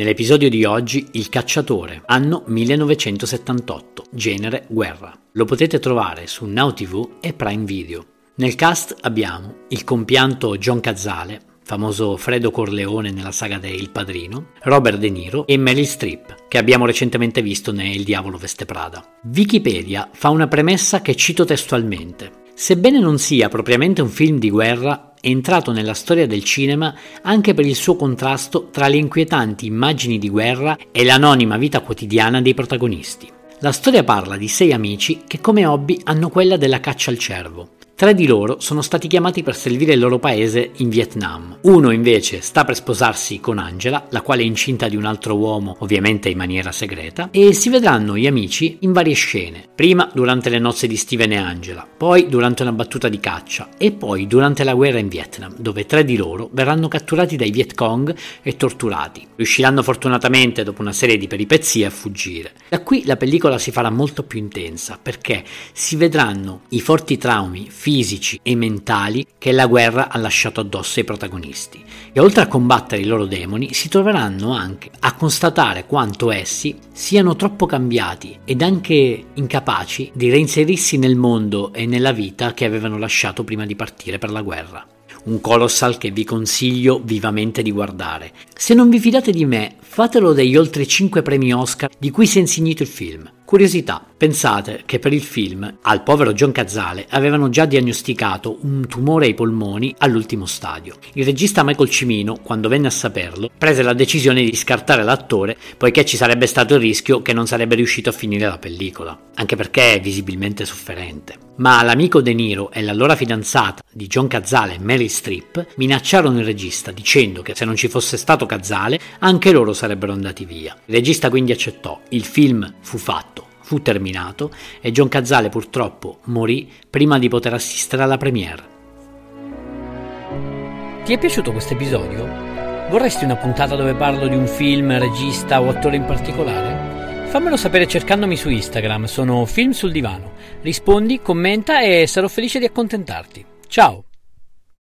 Nell'episodio di oggi Il cacciatore, anno 1978, genere guerra. Lo potete trovare su Now TV e Prime Video. Nel cast abbiamo il compianto John Cazzale, famoso Fredo Corleone nella saga de Il Padrino, Robert De Niro e Meryl Streep, che abbiamo recentemente visto ne Il Diavolo Veste Prada. Wikipedia fa una premessa che cito testualmente. Sebbene non sia propriamente un film di guerra, è entrato nella storia del cinema anche per il suo contrasto tra le inquietanti immagini di guerra e l'anonima vita quotidiana dei protagonisti. La storia parla di sei amici che come hobby hanno quella della caccia al cervo. Tre di loro sono stati chiamati per servire il loro paese in Vietnam. Uno invece sta per sposarsi con Angela, la quale è incinta di un altro uomo, ovviamente in maniera segreta, e si vedranno gli amici in varie scene. Prima durante le nozze di Steven e Angela, poi durante una battuta di caccia e poi durante la guerra in Vietnam, dove tre di loro verranno catturati dai Viet Cong e torturati. Riusciranno fortunatamente dopo una serie di peripezie a fuggire. Da qui la pellicola si farà molto più intensa perché si vedranno i forti traumi fisici e mentali che la guerra ha lasciato addosso ai protagonisti e oltre a combattere i loro demoni si troveranno anche a constatare quanto essi siano troppo cambiati ed anche incapaci di reinserirsi nel mondo e nella vita che avevano lasciato prima di partire per la guerra un colossal che vi consiglio vivamente di guardare. Se non vi fidate di me, fatelo degli oltre 5 premi Oscar di cui si è insignito il film. Curiosità, pensate che per il film al povero John Cazzale avevano già diagnosticato un tumore ai polmoni all'ultimo stadio. Il regista Michael Cimino, quando venne a saperlo, prese la decisione di scartare l'attore poiché ci sarebbe stato il rischio che non sarebbe riuscito a finire la pellicola, anche perché è visibilmente sofferente. Ma l'amico De Niro e l'allora fidanzata di John Cazzale, Mary Streep, minacciarono il regista dicendo che se non ci fosse stato Cazzale anche loro sarebbero andati via. Il regista quindi accettò, il film fu fatto fu terminato e John Cazzale purtroppo morì prima di poter assistere alla premiere. Ti è piaciuto questo episodio? Vorresti una puntata dove parlo di un film, regista o attore in particolare? Fammelo sapere cercandomi su Instagram, sono Film sul Divano. Rispondi, commenta e sarò felice di accontentarti. Ciao!